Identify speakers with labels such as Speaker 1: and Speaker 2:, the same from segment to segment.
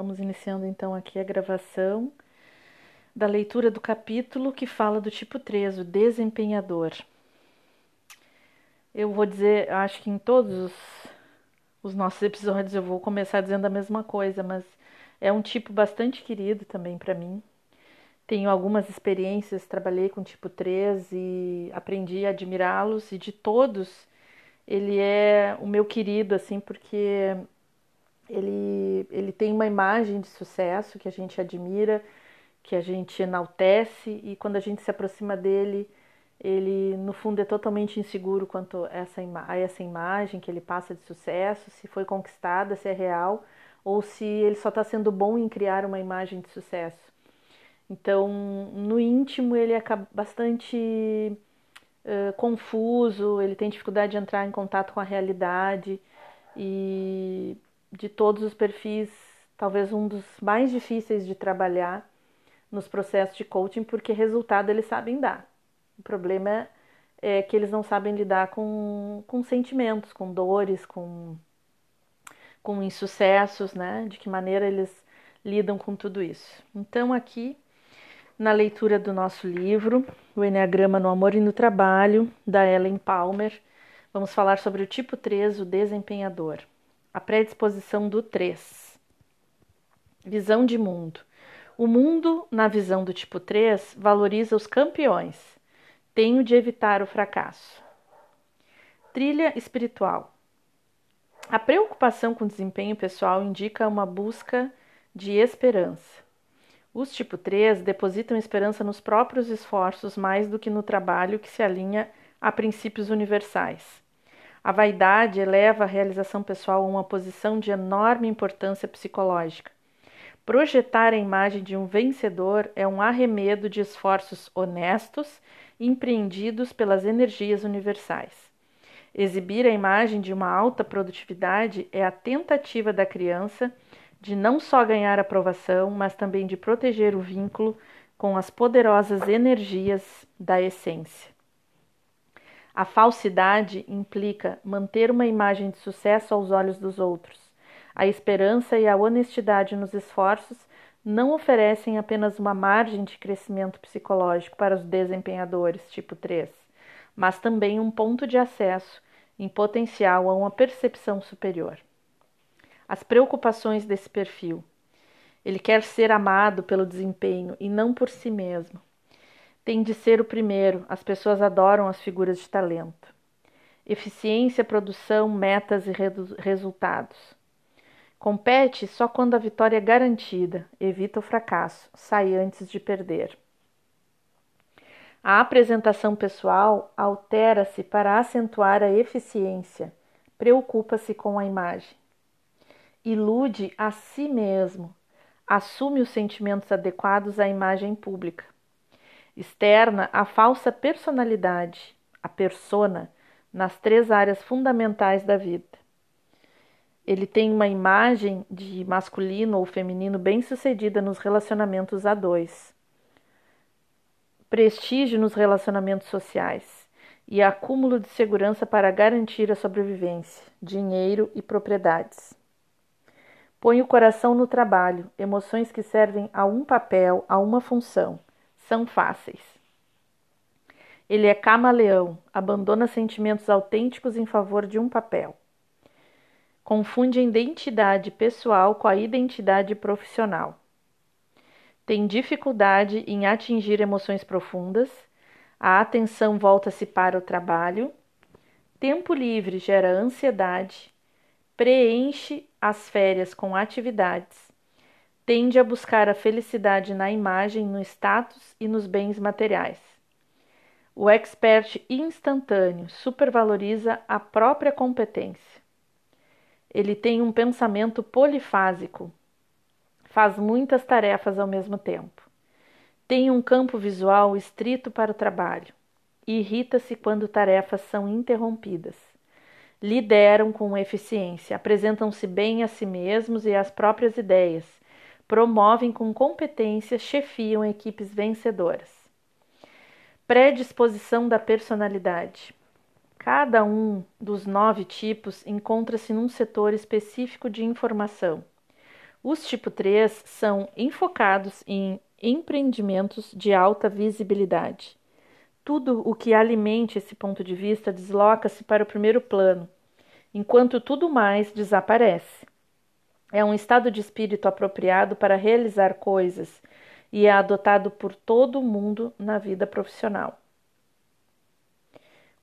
Speaker 1: Vamos iniciando então aqui a gravação da leitura do capítulo que fala do tipo 3, o desempenhador. Eu vou dizer, acho que em todos os, os nossos episódios eu vou começar dizendo a mesma coisa, mas é um tipo bastante querido também para mim. Tenho algumas experiências, trabalhei com tipo 3 e aprendi a admirá-los e de todos ele é o meu querido assim, porque ele, ele tem uma imagem de sucesso que a gente admira, que a gente enaltece, e quando a gente se aproxima dele, ele no fundo é totalmente inseguro quanto essa a essa imagem que ele passa de sucesso, se foi conquistada, se é real, ou se ele só está sendo bom em criar uma imagem de sucesso. Então, no íntimo, ele é bastante uh, confuso, ele tem dificuldade de entrar em contato com a realidade e de todos os perfis, talvez um dos mais difíceis de trabalhar nos processos de coaching, porque resultado eles sabem dar. O problema é que eles não sabem lidar com, com sentimentos, com dores, com, com insucessos, né? De que maneira eles lidam com tudo isso. Então, aqui, na leitura do nosso livro, O Enneagrama no Amor e no Trabalho, da Ellen Palmer, vamos falar sobre o tipo 3, o desempenhador a predisposição do 3. Visão de mundo. O mundo, na visão do tipo 3, valoriza os campeões. Tenho de evitar o fracasso. Trilha espiritual. A preocupação com desempenho pessoal indica uma busca de esperança. Os tipo 3 depositam esperança nos próprios esforços mais do que no trabalho que se alinha a princípios universais. A vaidade eleva a realização pessoal a uma posição de enorme importância psicológica. Projetar a imagem de um vencedor é um arremedo de esforços honestos empreendidos pelas energias universais. Exibir a imagem de uma alta produtividade é a tentativa da criança de não só ganhar aprovação, mas também de proteger o vínculo com as poderosas energias da essência. A falsidade implica manter uma imagem de sucesso aos olhos dos outros. A esperança e a honestidade nos esforços não oferecem apenas uma margem de crescimento psicológico para os desempenhadores tipo 3, mas também um ponto de acesso em potencial a uma percepção superior. As preocupações desse perfil. Ele quer ser amado pelo desempenho e não por si mesmo tem de ser o primeiro. As pessoas adoram as figuras de talento. Eficiência, produção, metas e resultados. Compete só quando a vitória é garantida, evita o fracasso, sai antes de perder. A apresentação pessoal altera-se para acentuar a eficiência, preocupa-se com a imagem. Ilude a si mesmo, assume os sentimentos adequados à imagem pública externa a falsa personalidade, a persona, nas três áreas fundamentais da vida. Ele tem uma imagem de masculino ou feminino bem-sucedida nos relacionamentos a dois, prestígio nos relacionamentos sociais e acúmulo de segurança para garantir a sobrevivência, dinheiro e propriedades. Põe o coração no trabalho, emoções que servem a um papel, a uma função são fáceis. Ele é camaleão, abandona sentimentos autênticos em favor de um papel. Confunde identidade pessoal com a identidade profissional. Tem dificuldade em atingir emoções profundas. A atenção volta-se para o trabalho. Tempo livre gera ansiedade. Preenche as férias com atividades tende a buscar a felicidade na imagem, no status e nos bens materiais. O expert instantâneo supervaloriza a própria competência. Ele tem um pensamento polifásico, faz muitas tarefas ao mesmo tempo. Tem um campo visual estrito para o trabalho. Irrita-se quando tarefas são interrompidas. Lideram com eficiência, apresentam-se bem a si mesmos e às próprias ideias promovem com competência, chefiam equipes vencedoras. Predisposição da personalidade. Cada um dos nove tipos encontra-se num setor específico de informação. Os tipo 3 são enfocados em empreendimentos de alta visibilidade. Tudo o que alimente esse ponto de vista desloca-se para o primeiro plano, enquanto tudo mais desaparece. É um estado de espírito apropriado para realizar coisas e é adotado por todo mundo na vida profissional.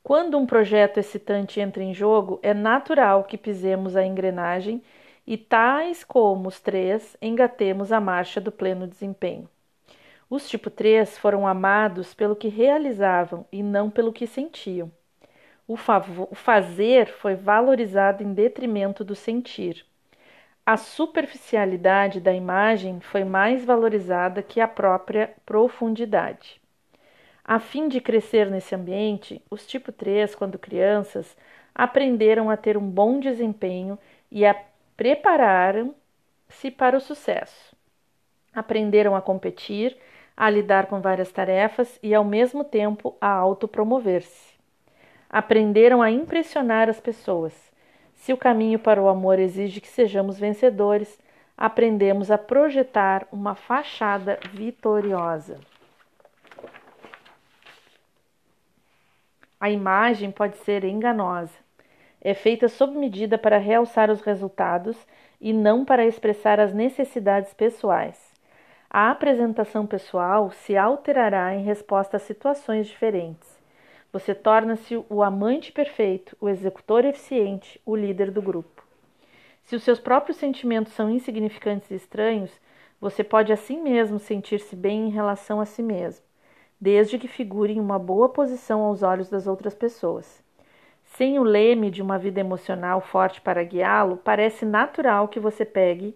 Speaker 1: Quando um projeto excitante entra em jogo, é natural que pisemos a engrenagem e, tais como os três, engatemos a marcha do pleno desempenho. Os tipo 3 foram amados pelo que realizavam e não pelo que sentiam. O, o fazer foi valorizado em detrimento do sentir. A superficialidade da imagem foi mais valorizada que a própria profundidade. A fim de crescer nesse ambiente, os tipo 3, quando crianças, aprenderam a ter um bom desempenho e a prepararam-se para o sucesso. Aprenderam a competir, a lidar com várias tarefas e, ao mesmo tempo, a autopromover-se. Aprenderam a impressionar as pessoas. Se o caminho para o amor exige que sejamos vencedores, aprendemos a projetar uma fachada vitoriosa. A imagem pode ser enganosa. É feita sob medida para realçar os resultados e não para expressar as necessidades pessoais. A apresentação pessoal se alterará em resposta a situações diferentes. Você torna-se o amante perfeito, o executor eficiente, o líder do grupo. Se os seus próprios sentimentos são insignificantes e estranhos, você pode assim mesmo sentir-se bem em relação a si mesmo desde que figure em uma boa posição aos olhos das outras pessoas. Sem o leme de uma vida emocional forte para guiá-lo, parece natural que você pegue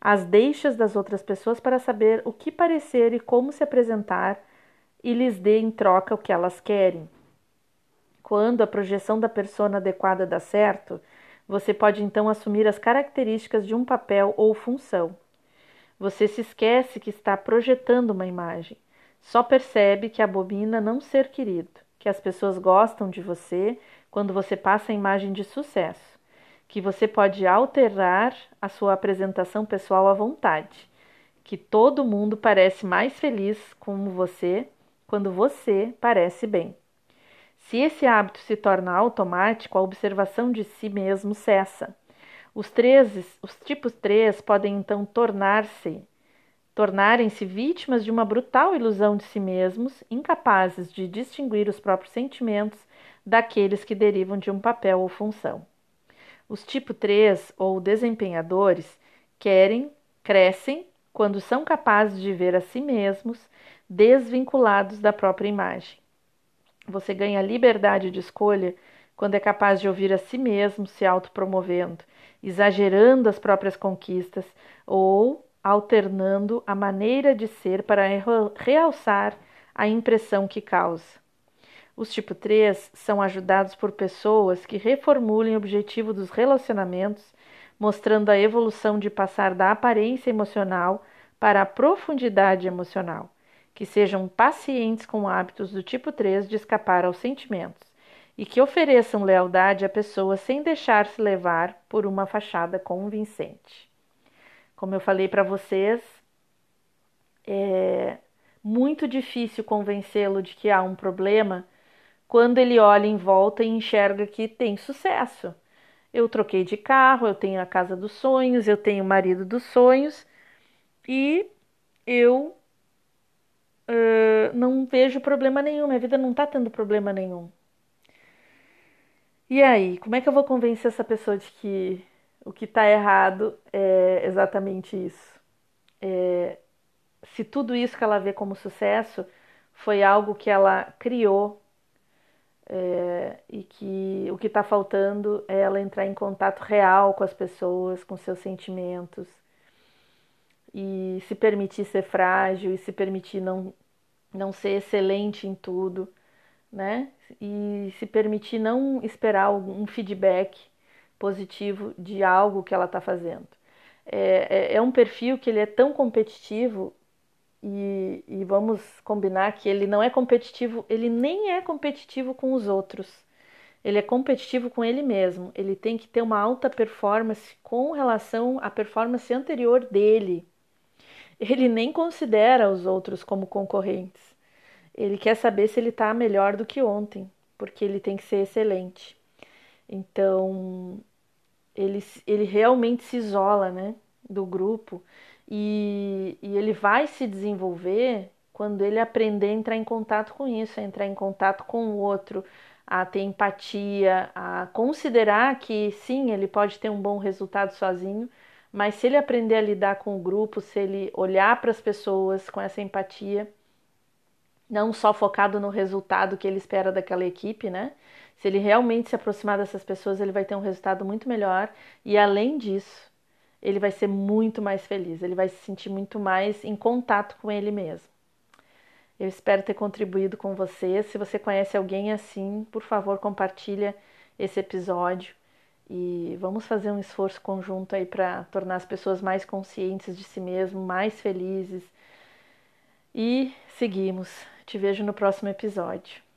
Speaker 1: as deixas das outras pessoas para saber o que parecer e como se apresentar e lhes dê em troca o que elas querem. Quando a projeção da persona adequada dá certo, você pode então assumir as características de um papel ou função. Você se esquece que está projetando uma imagem. Só percebe que abomina não ser querido, que as pessoas gostam de você quando você passa a imagem de sucesso, que você pode alterar a sua apresentação pessoal à vontade, que todo mundo parece mais feliz como você quando você parece bem. Se esse hábito se torna automático, a observação de si mesmo cessa. Os, três, os tipos 3 podem então tornar-se tornarem-se vítimas de uma brutal ilusão de si mesmos, incapazes de distinguir os próprios sentimentos daqueles que derivam de um papel ou função. Os tipo 3 ou desempenhadores querem, crescem quando são capazes de ver a si mesmos desvinculados da própria imagem. Você ganha liberdade de escolha quando é capaz de ouvir a si mesmo se autopromovendo, exagerando as próprias conquistas ou alternando a maneira de ser para realçar a impressão que causa. Os tipo 3 são ajudados por pessoas que reformulem o objetivo dos relacionamentos, mostrando a evolução de passar da aparência emocional para a profundidade emocional, que sejam pacientes com hábitos do tipo 3 de escapar aos sentimentos e que ofereçam lealdade à pessoa sem deixar-se levar por uma fachada convincente. Como eu falei para vocês, é muito difícil convencê-lo de que há um problema quando ele olha em volta e enxerga que tem sucesso. Eu troquei de carro, eu tenho a casa dos sonhos, eu tenho o marido dos sonhos e eu uh, não vejo problema nenhum, minha vida não está tendo problema nenhum. E aí, como é que eu vou convencer essa pessoa de que o que está errado é exatamente isso. É, se tudo isso que ela vê como sucesso foi algo que ela criou é, e que o que está faltando é ela entrar em contato real com as pessoas, com seus sentimentos e se permitir ser frágil e se permitir não, não ser excelente em tudo, né? E se permitir não esperar um feedback positivo de algo que ela está fazendo. É, é, é, um perfil que ele é tão competitivo e, e vamos combinar que ele não é competitivo, ele nem é competitivo com os outros. ele é competitivo com ele mesmo. Ele tem que ter uma alta performance com relação à performance anterior dele. Ele nem considera os outros como concorrentes. Ele quer saber se ele está melhor do que ontem, porque ele tem que ser excelente. Então, ele, ele realmente se isola né, do grupo e, e ele vai se desenvolver quando ele aprender a entrar em contato com isso, a entrar em contato com o outro, a ter empatia, a considerar que sim, ele pode ter um bom resultado sozinho, mas se ele aprender a lidar com o grupo, se ele olhar para as pessoas com essa empatia, não só focado no resultado que ele espera daquela equipe, né? Se ele realmente se aproximar dessas pessoas, ele vai ter um resultado muito melhor e além disso, ele vai ser muito mais feliz, ele vai se sentir muito mais em contato com ele mesmo. Eu espero ter contribuído com você. Se você conhece alguém assim, por favor, compartilha esse episódio e vamos fazer um esforço conjunto aí para tornar as pessoas mais conscientes de si mesmo, mais felizes. E seguimos. Te vejo no próximo episódio.